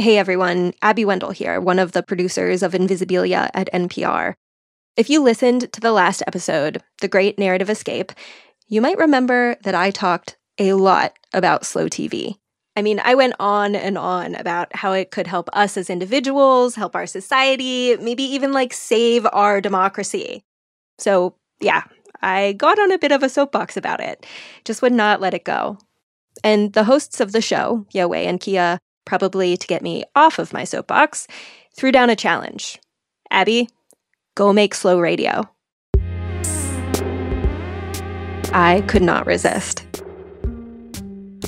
Hey everyone, Abby Wendle here, one of the producers of Invisibilia at NPR. If you listened to the last episode, The Great Narrative Escape, you might remember that I talked a lot about slow TV. I mean, I went on and on about how it could help us as individuals, help our society, maybe even like save our democracy. So, yeah, I got on a bit of a soapbox about it, just would not let it go. And the hosts of the show, Yowei and Kia, probably to get me off of my soapbox, threw down a challenge. Abby, go make slow radio. I could not resist.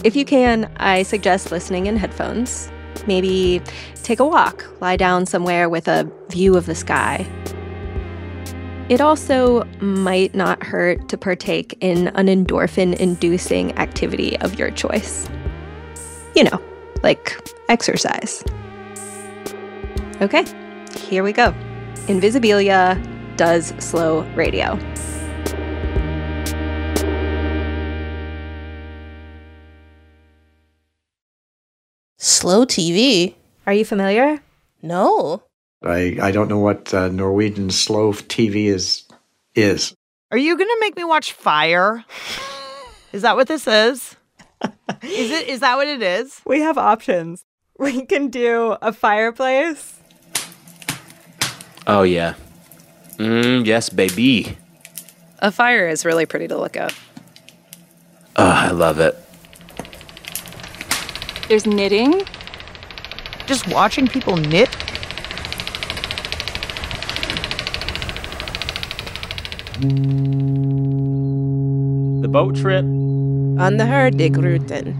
If you can, I suggest listening in headphones. Maybe take a walk, lie down somewhere with a view of the sky. It also might not hurt to partake in an endorphin inducing activity of your choice. You know, like exercise. Okay, here we go. Invisibilia does slow radio. Slow TV? Are you familiar? No. I, I don't know what uh, Norwegian slow TV is is. Are you going to make me watch Fire? Is that what this is? Is it is that what it is? We have options. We can do a fireplace. Oh yeah. Mm, yes, baby. A fire is really pretty to look at. Oh, I love it. There's knitting. Just watching people knit? The boat trip. On the Hurtigruten.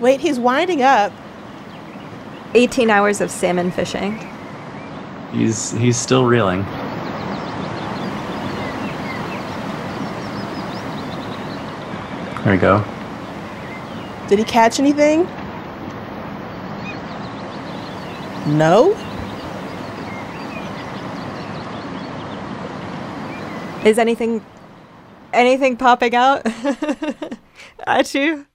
Wait, he's winding up. 18 hours of salmon fishing. He's he's still reeling. There we go. Did he catch anything? No? Is anything anything popping out at you?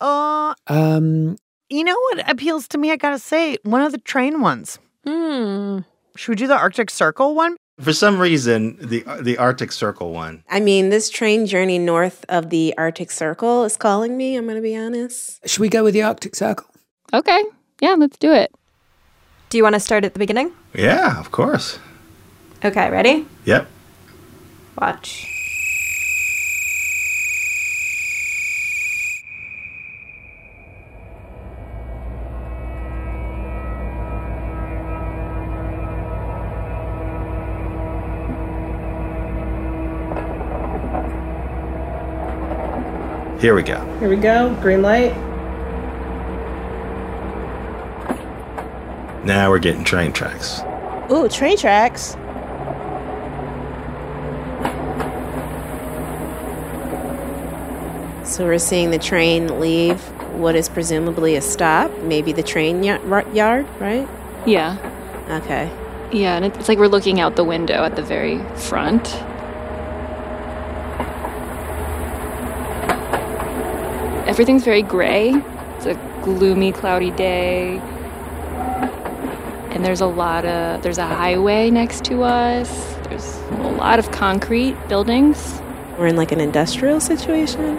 Uh, Um, you know what appeals to me? I gotta say, one of the train ones. Hmm. Should we do the Arctic Circle one? For some reason, the the Arctic Circle one. I mean, this train journey north of the Arctic Circle is calling me, I'm going to be honest. Should we go with the Arctic Circle? Okay. Yeah, let's do it. Do you want to start at the beginning? Yeah, of course. Okay, ready? Yep. Watch. Here we go. Here we go. Green light. Now we're getting train tracks. Ooh, train tracks. So we're seeing the train leave what is presumably a stop, maybe the train y- yard, right? Yeah. Okay. Yeah, and it's like we're looking out the window at the very front. Everything's very gray. It's a gloomy, cloudy day. And there's a lot of there's a highway next to us. There's a lot of concrete buildings. We're in like an industrial situation.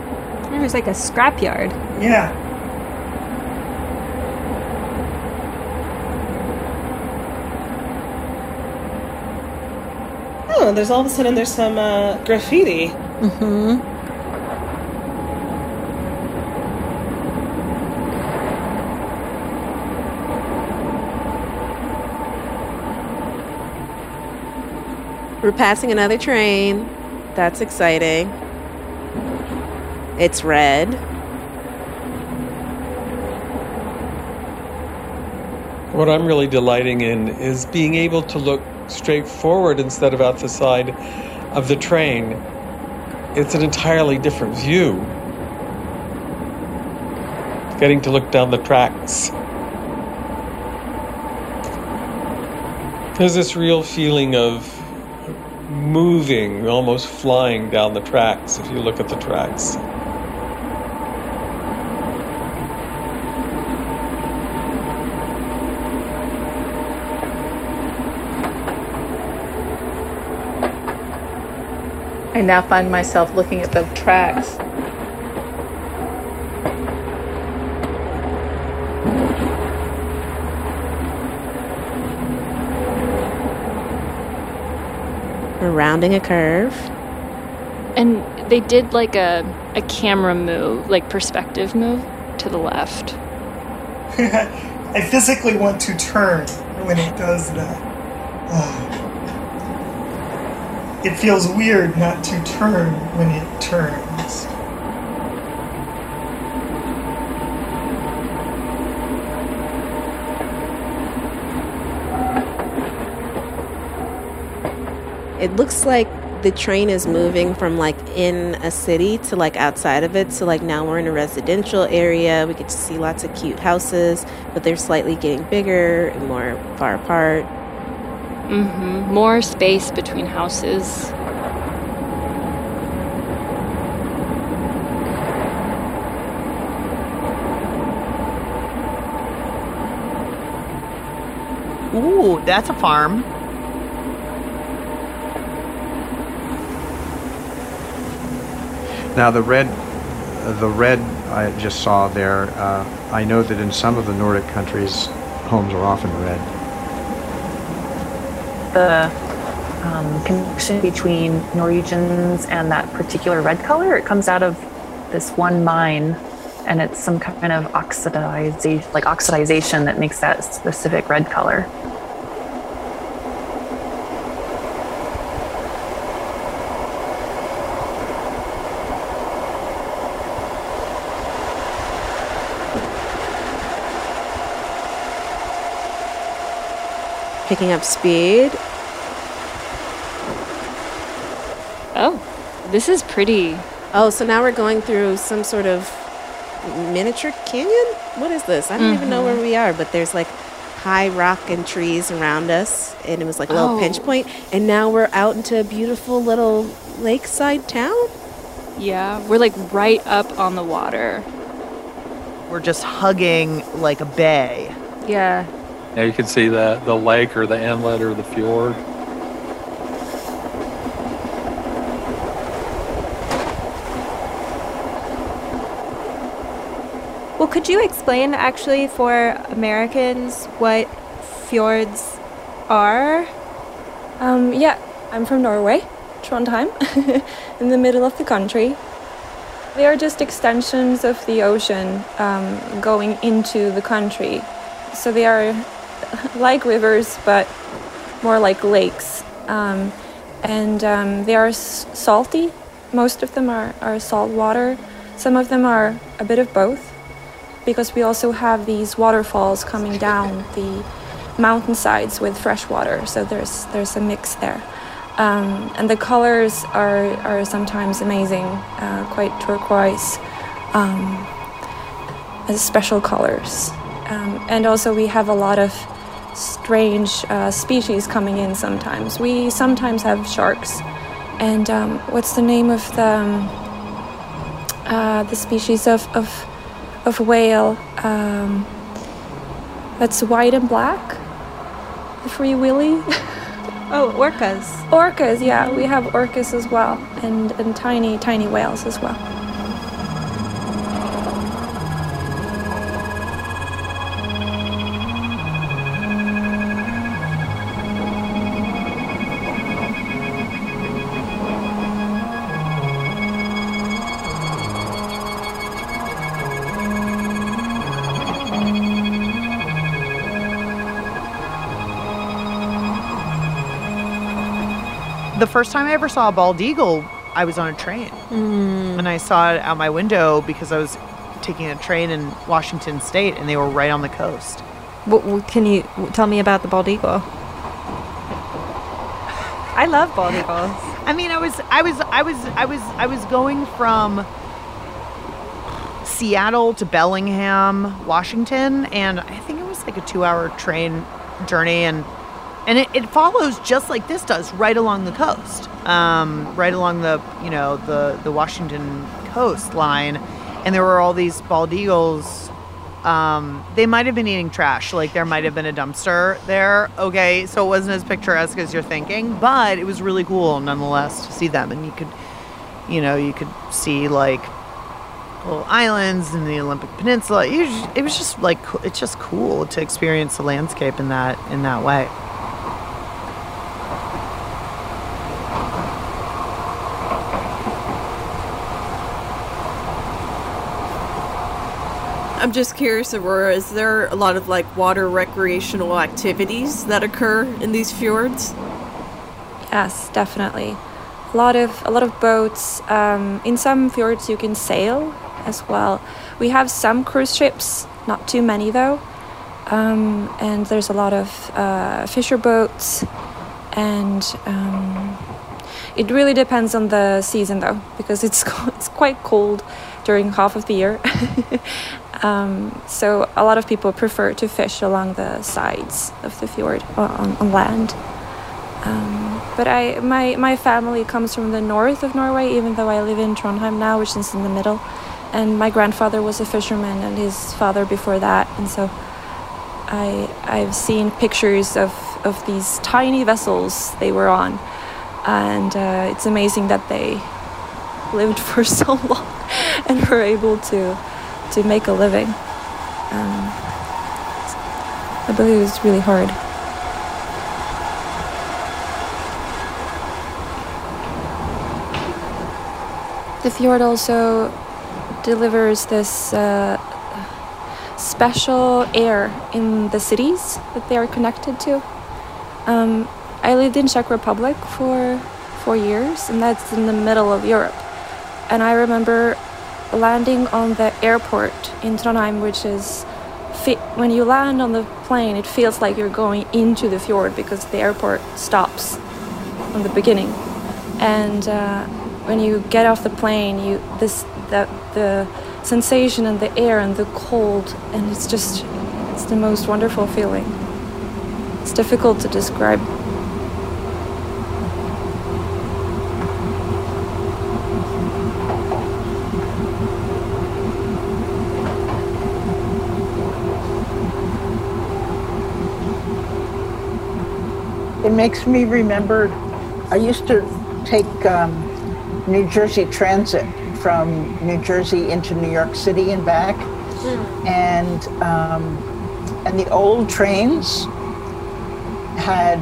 There's like a scrapyard. yeah. Oh, there's all of a sudden there's some uh, graffiti. Mm-hmm. We're passing another train. That's exciting. It's red. What I'm really delighting in is being able to look straight forward instead of out the side of the train. It's an entirely different view. Getting to look down the tracks. There's this real feeling of moving, almost flying down the tracks if you look at the tracks. I now find myself looking at the tracks We're rounding a curve. And they did like a, a camera move, like perspective move to the left. I physically want to turn when it does that. Oh. It feels weird not to turn when it turns. It looks like the train is moving from like in a city to like outside of it. So like now we're in a residential area. We get to see lots of cute houses, but they're slightly getting bigger and more far apart. Mm-hmm. More space between houses. Ooh, that's a farm. Now the red, the red I just saw there. Uh, I know that in some of the Nordic countries, homes are often red. The um, connection between Norwegians and that particular red color, it comes out of this one mine, and it's some kind of oxidization, like oxidization, that makes that specific red color. Picking up speed. Oh, this is pretty. Oh, so now we're going through some sort of miniature canyon? What is this? I don't even know mm-hmm. where we are, but there's like high rock and trees around us, and it was like a little Oh. pinch point, and now we're out into a beautiful little lakeside town. Yeah, we're like right up on the water. We're just hugging like a bay. Yeah. Now you can see the, the lake or the inlet or the fjord. Well, could you explain actually for Americans what fjords are? Um, yeah, I'm from Norway, Trondheim, in the middle of the country. They are just extensions of the ocean um, going into the country. So they are like rivers, but more like lakes. Um, and um, they are salty. Most of them are, are salt water. Some of them are a bit of both, because we also have these waterfalls coming down the mountainsides with fresh water. So there's there's a mix there. Um, and the colors are, are sometimes amazing, uh, quite turquoise, um, special colors. Um, and also, we have a lot of strange uh, species coming in sometimes. We sometimes have sharks. And um, what's the name of the, um, uh, the species of, of, of whale um, that's white and black? The Free Willy? Oh, orcas. Orcas, yeah, we have orcas as well, and, and tiny, tiny whales as well. First time I ever saw a bald eagle, I was on a train. Mm. And I saw it out my window because I was taking a train in Washington State and they were right on the coast. What, what- can you tell me about the bald eagle? I love bald eagles. I mean, I was I was I was I was I was going from Seattle to Bellingham, Washington, and I think it was like a 2-hour train journey and and it, it follows just like this does right along the coast. Um, right along the you know the the washington coastline. And there were all these bald eagles. Um, they might have been eating trash. Like there might have been a dumpster there. Okay so it wasn't as picturesque as you're thinking but it was really cool nonetheless to see them. And you could You know, you could see like little islands in the Olympic Peninsula. It was just like it's just cool to experience the landscape in that in that way. I'm just curious, Aurora, is there a lot of like water recreational activities that occur in these fjords? Yes, definitely. A lot of a lot of boats. Um, in some fjords, you can sail as well. We have some cruise ships, not too many though. Um, and there's a lot of uh, fisher boats, and um, it really depends on the season though, because it's it's quite cold during half of the year. um, so a lot of people prefer to fish along the sides of the fjord uh, on, on land. Um, but I, my, my family comes from the north of Norway, even though I live in Trondheim now, which is in the middle. And my grandfather was a fisherman, and his father before that. And so I, I've seen pictures of, of these tiny vessels they were on. And uh, it's amazing that they lived for so long and were able to, to make a living. Um, I believe it was really hard. The fjord also delivers this uh, special air in the cities that they are connected to. Um, I lived in Czech Republic for four years, and that's in the middle of Europe. And I remember landing on the airport in Trondheim, which is when you land on the plane, it feels like you're going into the fjord because the airport stops from the beginning. And uh, when you get off the plane, you this the the sensation and the air and the cold, and it's just it's the most wonderful feeling. It's difficult to describe. It makes me remember. I used to take um, New Jersey Transit from New Jersey into New York City and back, and um, and the old trains had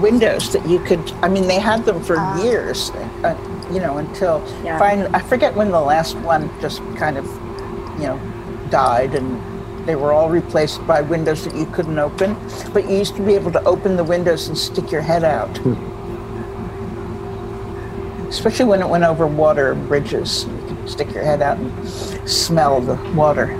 windows that you could. I mean, they had them for years. Uh, you know, until Yeah. finally, I forget when the last one just kind of, you know, died and they were all replaced by windows that you couldn't open. But you used to be able to open the windows and stick your head out. Hmm. Especially when it went over water and bridges. You could stick your head out and smell the water.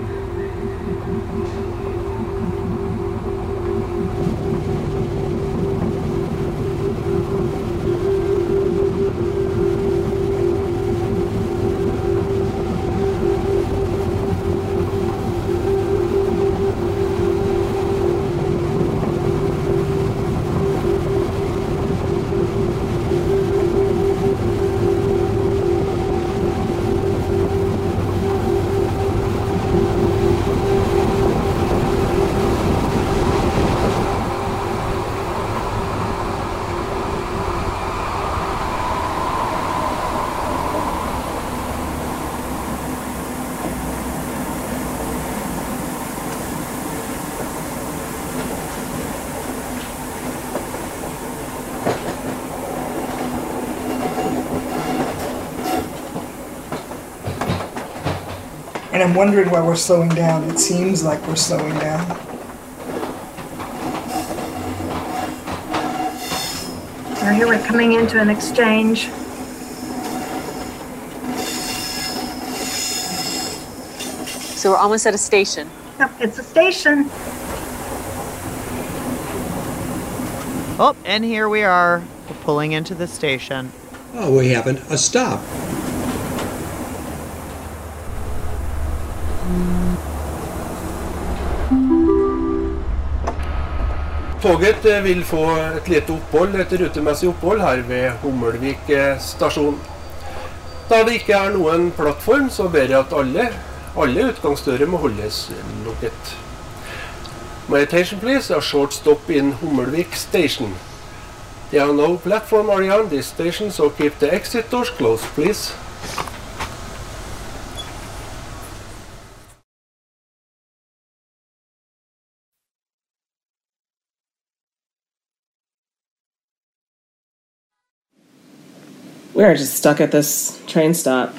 And I'm wondering why we're slowing down. It seems like we're slowing down. Now here we're coming into an exchange. So we're almost at a station. Yep, it's a station. Oh, and here we are. We're pulling into the station. Oh, we haven't a stop. Toget eh, vil få et lite opphold, et rutemessig opphold her ved Hummelvik eh, stasjon. Da det ikke er noen plattform, så ber jeg at alle, alle utgangsdører må holdes lukket. My attention please, a short stop in Hummelvik station. There are no platform area on this station, so keep the exit doors closed, please. We are just stuck at this train stop.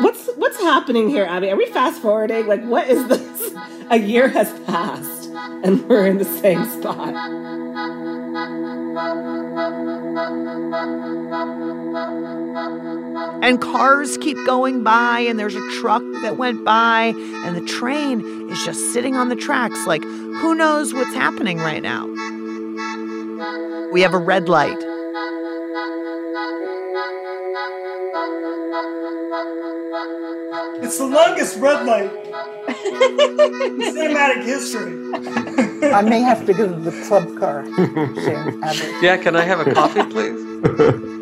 What's what's happening here, Abby? Are we fast forwarding? Like, what is this? A year has passed, and we're in the same spot. And cars keep going by, and there's a truck that went by, and the train is just sitting on the tracks, like, who knows what's happening right now? We have a red light. It's the longest red light in cinematic history. I may have to go to the club car. soon, Yeah, can I have a coffee, please?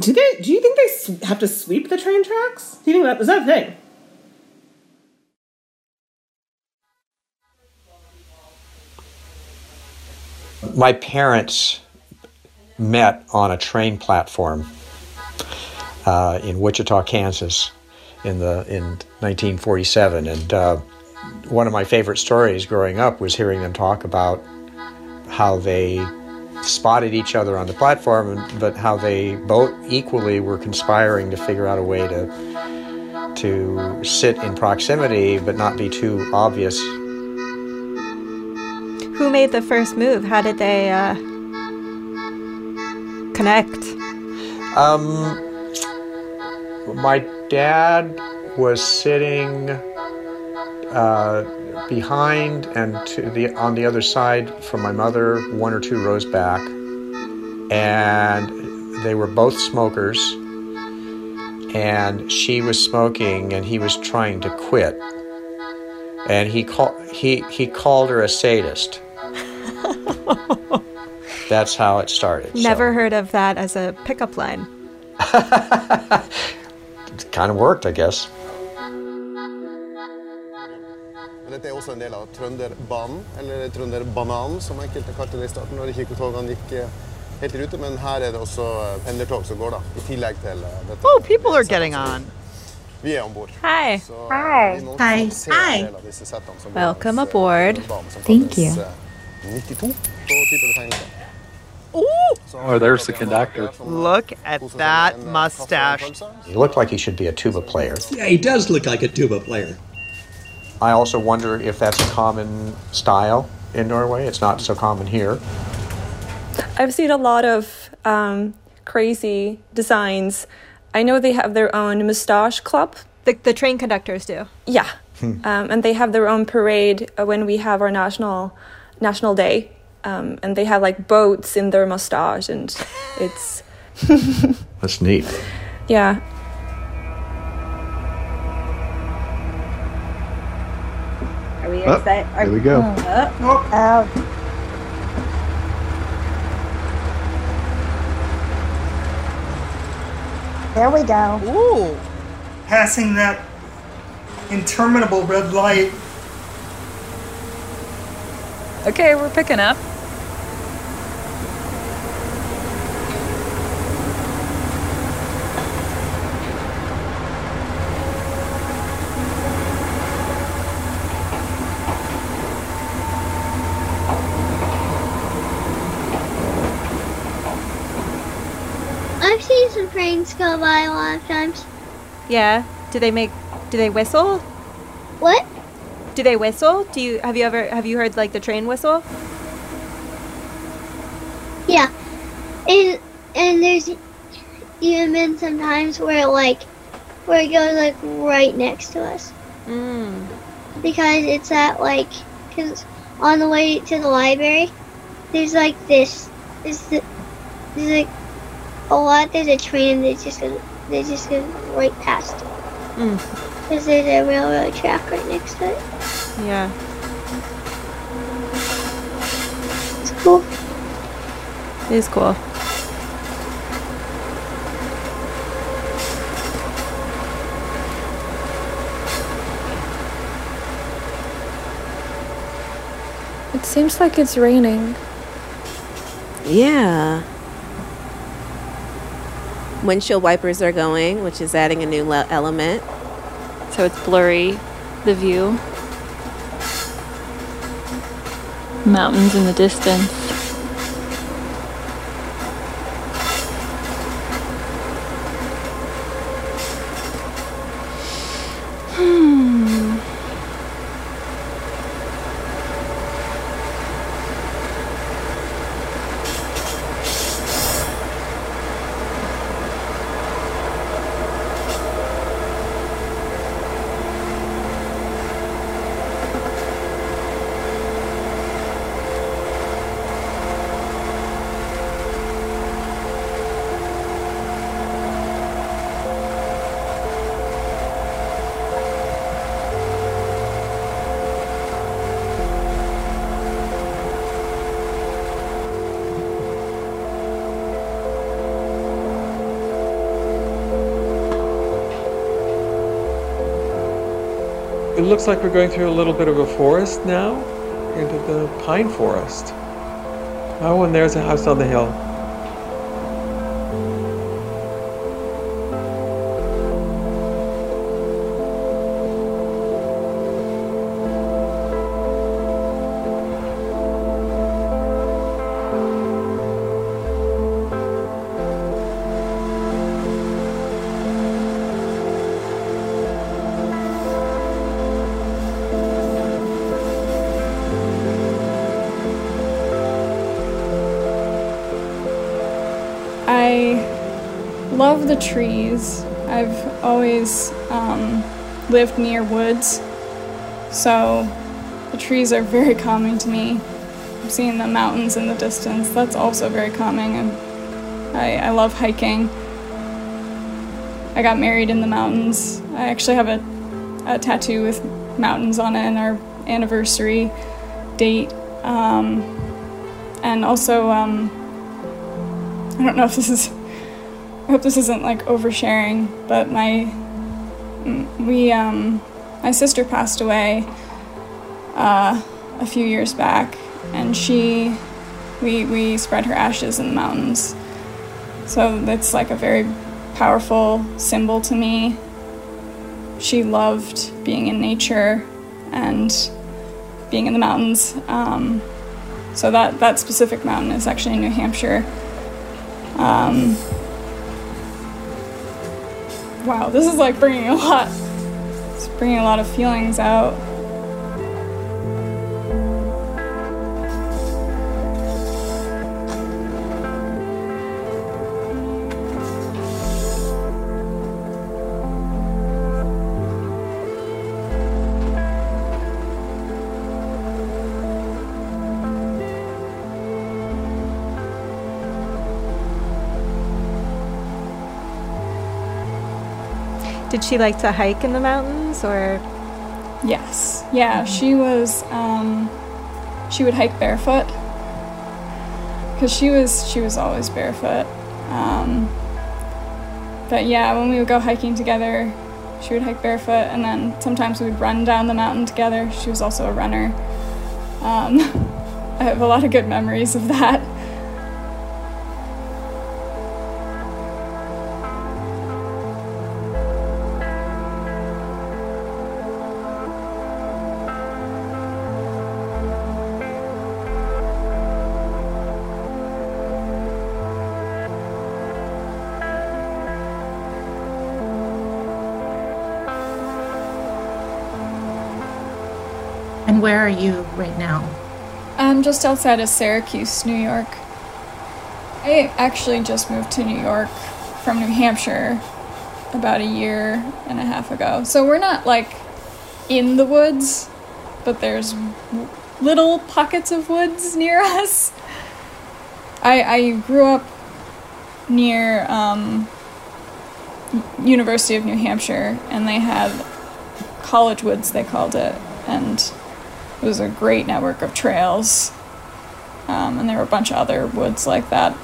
Do they? Do you think they have to sweep the train tracks? Do you think that is that thing? My parents met on a train platform uh, in Wichita, Kansas, in the in 1947, and uh, one of my favorite stories growing up was hearing them talk about how they spotted each other on the platform, but how they both equally were conspiring to figure out a way to to sit in proximity but not be too obvious. Who made the first move? How did they uh, connect? Um, my dad was sitting uh, behind and to the on the other side from my mother, one or two rows back, and they were both smokers. And she was smoking, and he was trying to quit. And he called he he called her a sadist. That's how it started. so Never heard of that as a pickup line. it kind of worked, I guess. Dette er også en del av Trønderbanen, eller Trønderbananen, som enkelte kalte det i starten når ikke togene gikk eh, helt i rute. Men her er det også eh, pendlertog som går, da, i tillegg til eh, dette. Oh, people are getting on. Vi er om bord. Hi. Hi. Hi. Hi. Welcome aboard. Thank you. 92 på type betegnelse. Oh, there's the conductor. Look at that mustache. He looked like he should be a tuba player. Yeah, he does look like a tuba player. I also wonder if that's a common style in Norway. It's not so common here. I've seen a lot of um, crazy designs. I know they have their own mustache club. The, the train conductors do. Yeah. Hmm. Um, and they have their own parade uh, when we have our national national day. Um, and they have like boats in their mustache, and it's That's neat. yeah. Are we Oh, excited? Are, here we go. Oh, oh. There we go. Ooh. Passing that interminable red light. Okay, we're picking up. I've seen some trains go by a lot of times. Yeah. Do they make? Do they whistle? What? Do they whistle? Do you have you ever have you heard like the train whistle? Yeah. And and there's even been some times where like where it goes like right next to us. Mm. Because it's at like cuz on the way to the library, there's like this. There's, the, there's like a lot. There's a train that just goes, that just goes right past it. Mm. Because there's a railroad track right next to it. Yeah. It's cool. It is cool. It seems like it's raining. Yeah. Windshield wipers are going, which is adding a new le- element. So it's blurry, the view. Mountains in the distance. Looks like we're going through a little bit of a forest now, into the pine forest. Oh, and there's a house on the hill. Trees. I've always um, lived near woods, so the trees are very calming to me. Seeing the mountains in the distance, that's also very calming, and I, I love hiking. I got married in the mountains. I actually have a, a tattoo with mountains on it and our anniversary date. Um, and also, um, I don't know if this is. I hope this isn't like oversharing, but my we um my sister passed away uh, a few years back, and she we we spread her ashes in the mountains. So that's like a very powerful symbol to me. She loved being in nature and being in the mountains. Um, so that that specific mountain is actually in New Hampshire. Um, wow, this is like bringing a lot. It's bringing a lot of feelings out. Did she like to hike in the mountains or? Yes. Yeah, she was. Um, she would hike barefoot because she was she was always barefoot. Um, but yeah, when we would go hiking together, she would hike barefoot, and then sometimes we would run down the mountain together. She was also a runner. Um, I have a lot of good memories of that. And where are you right now? I'm just outside of Syracuse, New York. I actually just moved to New York from New Hampshire about a year and a half ago. So we're not like in the woods, but there's little pockets of woods near us. I, I grew up near um, University of New Hampshire, and they had college woods, they called it, and it was a great network of trails. Um, and there were a bunch of other woods like that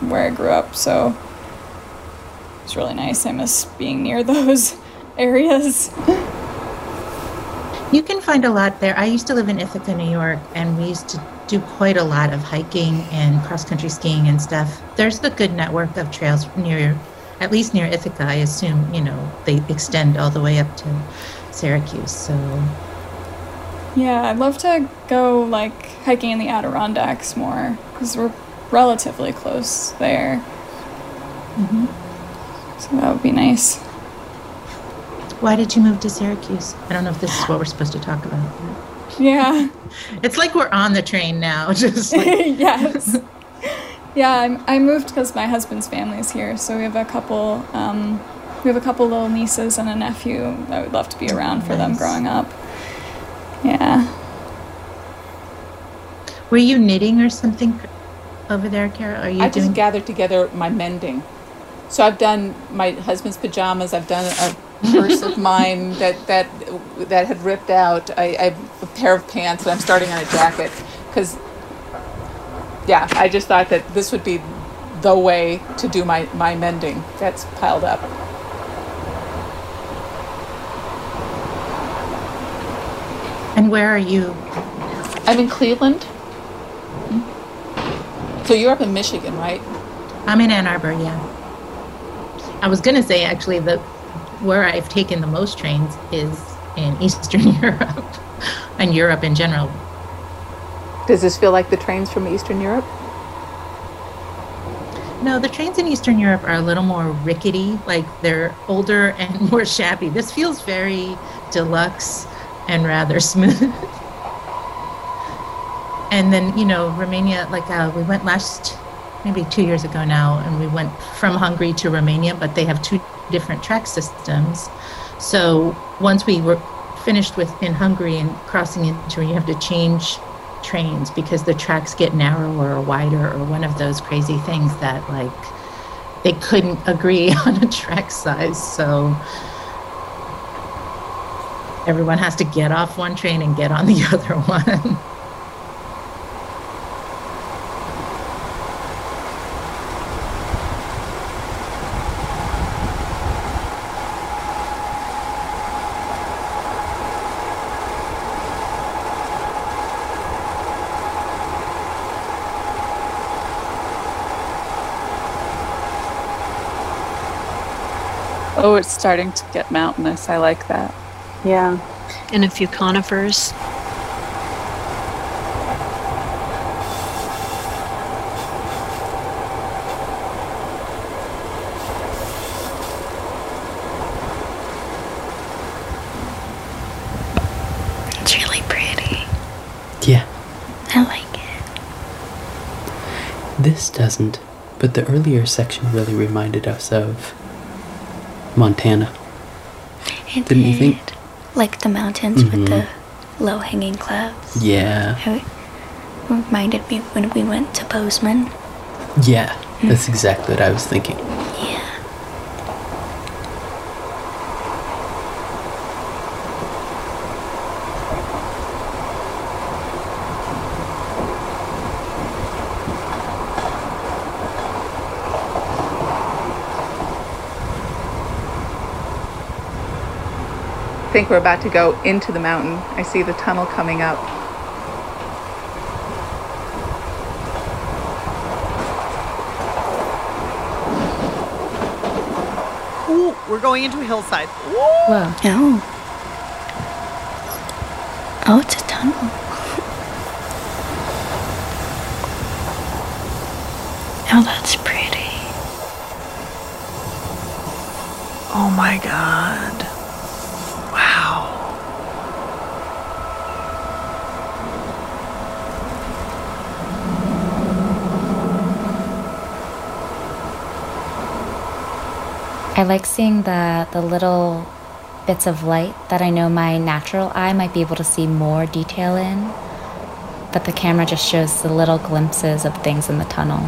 where I grew up, so it's really nice. I miss being near those areas. You can find a lot there. I used to live in Ithaca, New York, and we used to do quite a lot of hiking and cross country skiing and stuff. There's the good network of trails near, at least near Ithaca. I assume, you know, they extend all the way up to Syracuse. So, Yeah, I'd love to go like hiking in the Adirondacks more because we're relatively close there. So that would be nice. why did you move to Syracuse? I don't know if this is what we're supposed to talk about. Yeah. It's like we're on the train now. Just like, yes. Yeah, I, I moved because my husband's family is here, so we have a couple. Um, we have a couple little nieces and a nephew. I would love to be around for them growing up. Yeah. were you knitting or something over there, Kara? Are you I doing? just gathered together my mending. So I've done my husband's pajamas. I've done a purse of mine that that that had ripped out. I, I have a pair of pants, and I'm starting on a jacket because, yeah, I just thought that this would be the way to do my my mending. That's piled up. And where are you? I'm in Cleveland. So you're up in Michigan, right? I'm in Ann Arbor. Yeah. I was gonna say actually that where I've taken the most trains is in Eastern Europe and Europe in general. Does this feel like the trains from Eastern Europe? No, the trains in Eastern Europe are a little more rickety, like they're older and more shabby. This feels very deluxe and rather smooth. and then, you know, Romania, like uh, we went last, maybe two years ago now, and we went from Hungary to Romania, but they have two different track systems. So once we were finished with in Hungary and crossing into, you have to change trains because the tracks get narrower or wider or one of those crazy things that like they couldn't agree on a track size so everyone has to get off one train and get on the other one Oh, it's starting to get mountainous. I like that. Yeah. And a few conifers. It's really pretty. Yeah, I like it. this doesn't, but the earlier section really reminded us of Montana. It Didn't you think? Like the mountains with Mhm. the low hanging clouds. Yeah, It reminded me when we went to Bozeman. yeah, that's exactly what I was thinking. Think we're about to go into the mountain. I see the tunnel coming up. Ooh, we're going into a hillside. Whoa. Oh. Oh, it's a tunnel. Oh, that's pretty. Oh my god. I like seeing the the little bits of light that I know my natural eye might be able to see more detail in. but the camera just shows the little glimpses of things in the tunnel.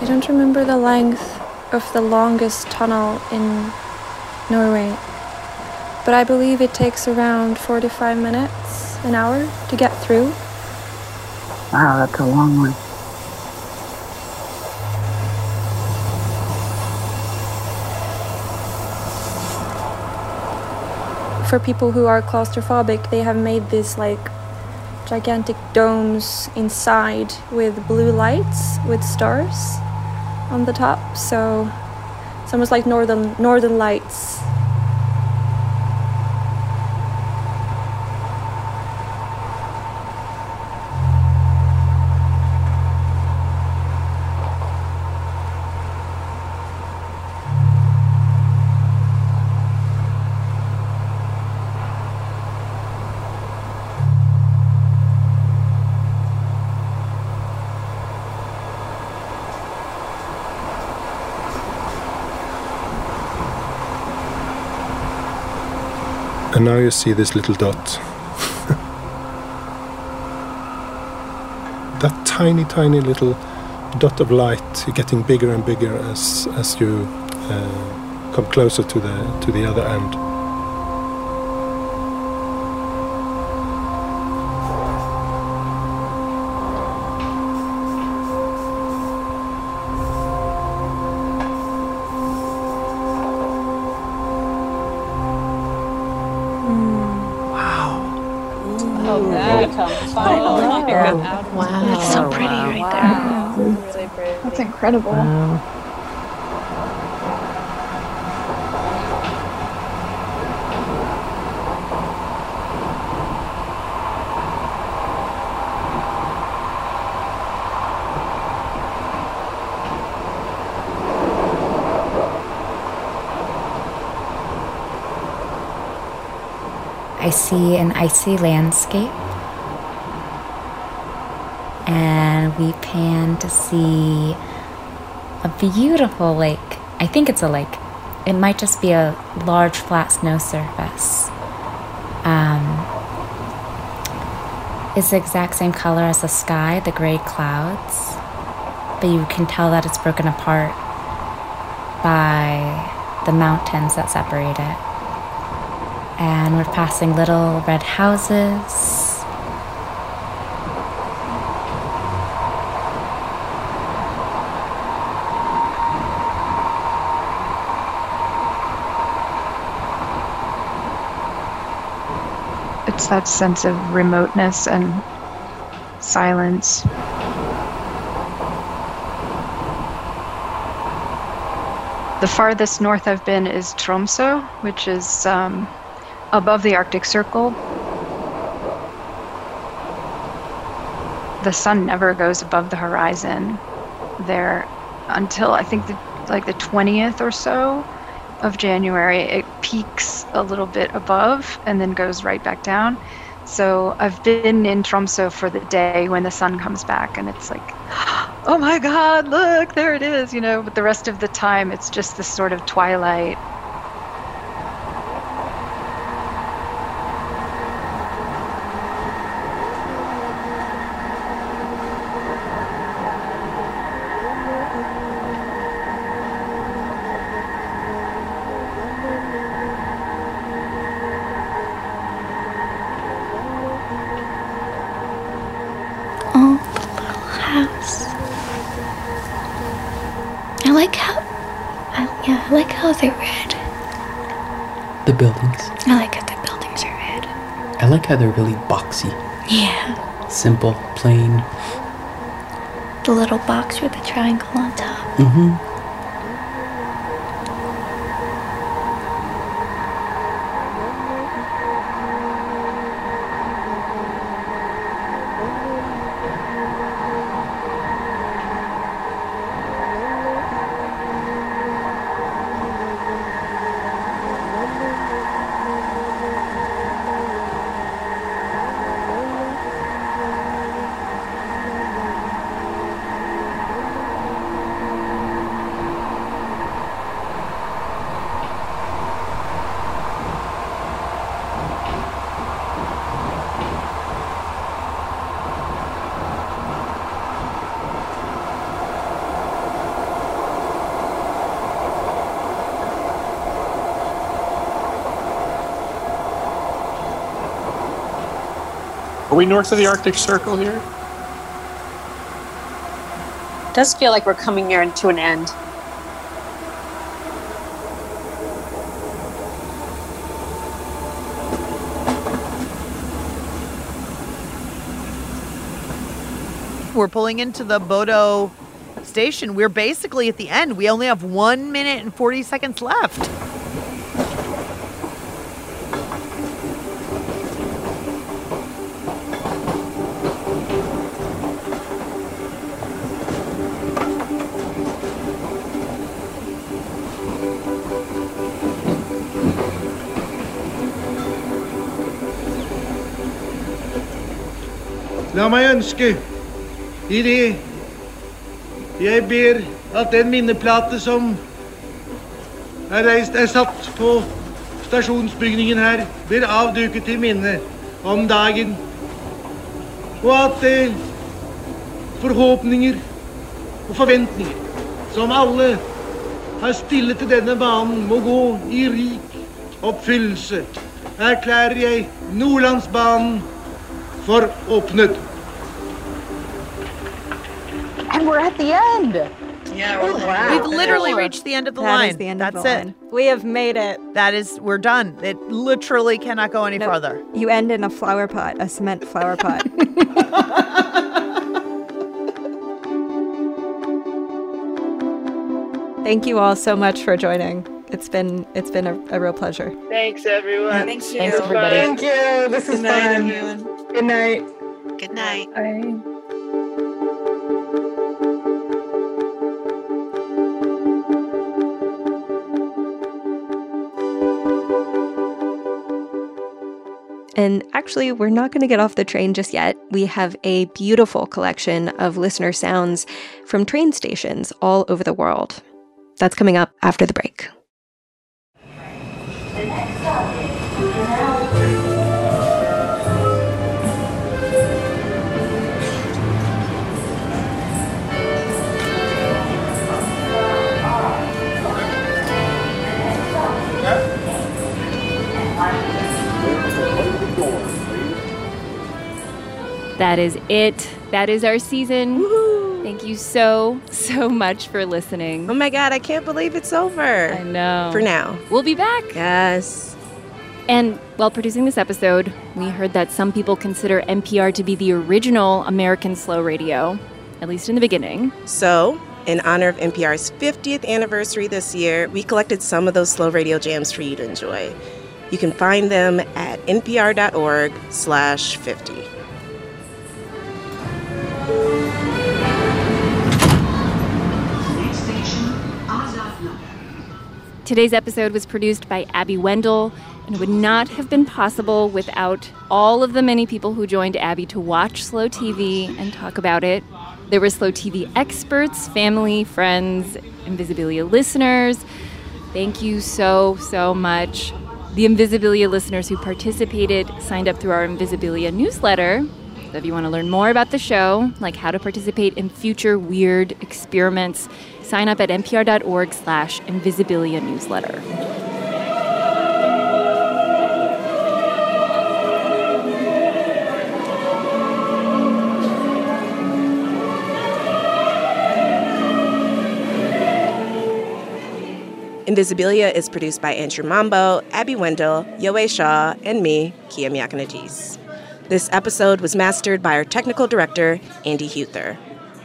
I don't remember the length of the longest tunnel in Norway, but I believe it takes around 45 minutes, an hour to get through. Wow, that's a long one. For people who are claustrophobic, they have made these like gigantic domes inside with blue lights with stars on the top. So it's almost like northern northern lights. Now you see this little dot. that tiny, tiny little dot of light getting bigger and bigger as as you uh, come closer to the to the other end. Incredible. I see an icy landscape. And we pan to see a beautiful lake. I think it's a lake. It might just be a large flat snow surface. Um, it's the exact same color as the sky, the gray clouds, but you can tell that it's broken apart by the mountains that separate it and we're passing little red houses. It's that sense of remoteness and silence. The farthest north I've been is Tromsø, which is um, above the Arctic Circle. The sun never goes above the horizon there until I think the, like the 20th or so of January. It peaks a little bit above and then goes right back down. So I've been in Tromsø for the day when the sun comes back and it's like, oh my God, look, there it is, you know. But the rest of the time, it's just this sort of twilight I like how they're really boxy. Yeah. Simple, plain. The little box with the triangle on top. Mm-hmm. Are we north of the Arctic Circle here? It does feel like we're coming near to an end. We're pulling into the Bodø station. We're basically at the end. We only have one minute and 40 seconds left. La meg ønske i det jeg ber at den minneplate som er, reist, er satt på stasjonsbygningen her, blir avduket til minne om dagen. Og at eh, forhåpninger og forventninger som alle har stillet til denne banen, må gå i rik oppfyllelse. Erklærer jeg Nordlandsbanen for åpnet. And we're at the end. Yeah, oh, we're We've literally reached the end of the That line. is the end of That's the it. line. We have made it. That is, we're done. It literally cannot go any Nope. farther. You end in a flower pot, a cement flower pot. Thank you all so much for joining. It's been it's been a, a real pleasure. Thanks, everyone. Thank you. Thanks, everybody. Thank you. This is Good night, fun. everyone. Good night. Good night. And actually, we're not going to get off the train just yet. We have a beautiful collection of listener sounds from train stations all over the world. That's coming up after the break. That is it. That is our season. Thank you so, so much for listening. Oh my God, I can't believe it's over. I know. For now. We'll be back. Yes. And while producing this episode, we heard that some people consider NPR to be the original American slow radio, at least in the beginning. So, in honor of NPR's 50th anniversary this year, we collected some of those slow radio jams for you to enjoy. You can find them at npr.org slash 50. Today's episode was produced by Abby Wendle and would not have been possible without all of the many people who joined Abby to watch Slow TV and talk about it. There were Slow TV experts, family, friends, Invisibilia listeners. Thank you so, so much. The Invisibilia listeners who participated signed up through our Invisibilia newsletter. So if you want to learn more about the show, like how to participate in future weird experiments, sign up at npr.org slash invisibilia newsletter. Invisibilia is produced by Andrew Mambo, Abby Wendle, Yowei Shaw, and me, Kia Miakka Natisse. This episode was mastered by our technical director, Andy Huether.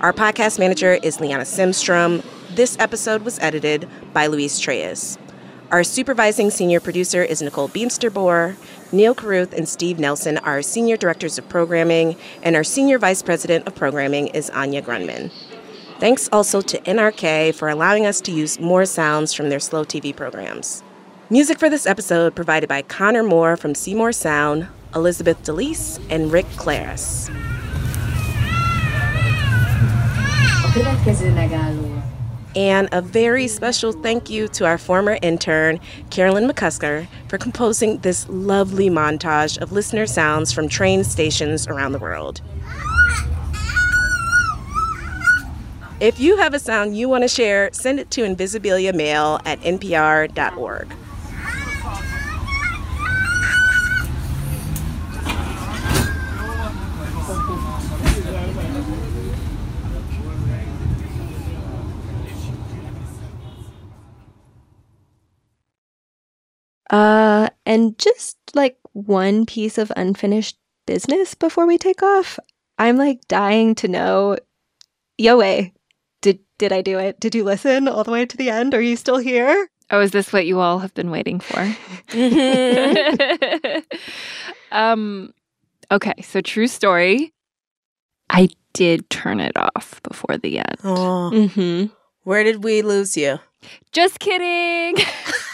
Our podcast manager is Liana Simstrom. This episode was edited by Luis Trelles. Our supervising senior producer is Nicole Beemsterboer. Neal Carruth and Steve Nelson are senior directors of programming, and our senior vice president of programming is Anya Grundmann. Thanks also to NRK for allowing us to use more sounds from their slow TV programs. Music for this episode provided by Connor Moore from Seymour Sound, Elizabeth DeLise, and Rick Claris. And a very special thank you to our former intern, Carolyn McCusker, for composing this lovely montage of listener sounds from train stations around the world. If you have a sound you want to share, send it to invisibiliamail at npr.org. Uh, and just like one piece of unfinished business before we take off. I'm like dying to know. Yowei, did did I do it? Did you listen all the way to the end? Are you still here? Oh, is this what you all have been waiting for? um, okay, so true story. I did turn it off before the end. Oh. Mm-hmm. Where did we lose you? Just kidding.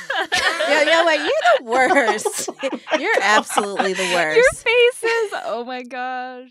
yo, yo, wait, you're the oh worst. you're absolutely the worst. Your faces. Oh my gosh.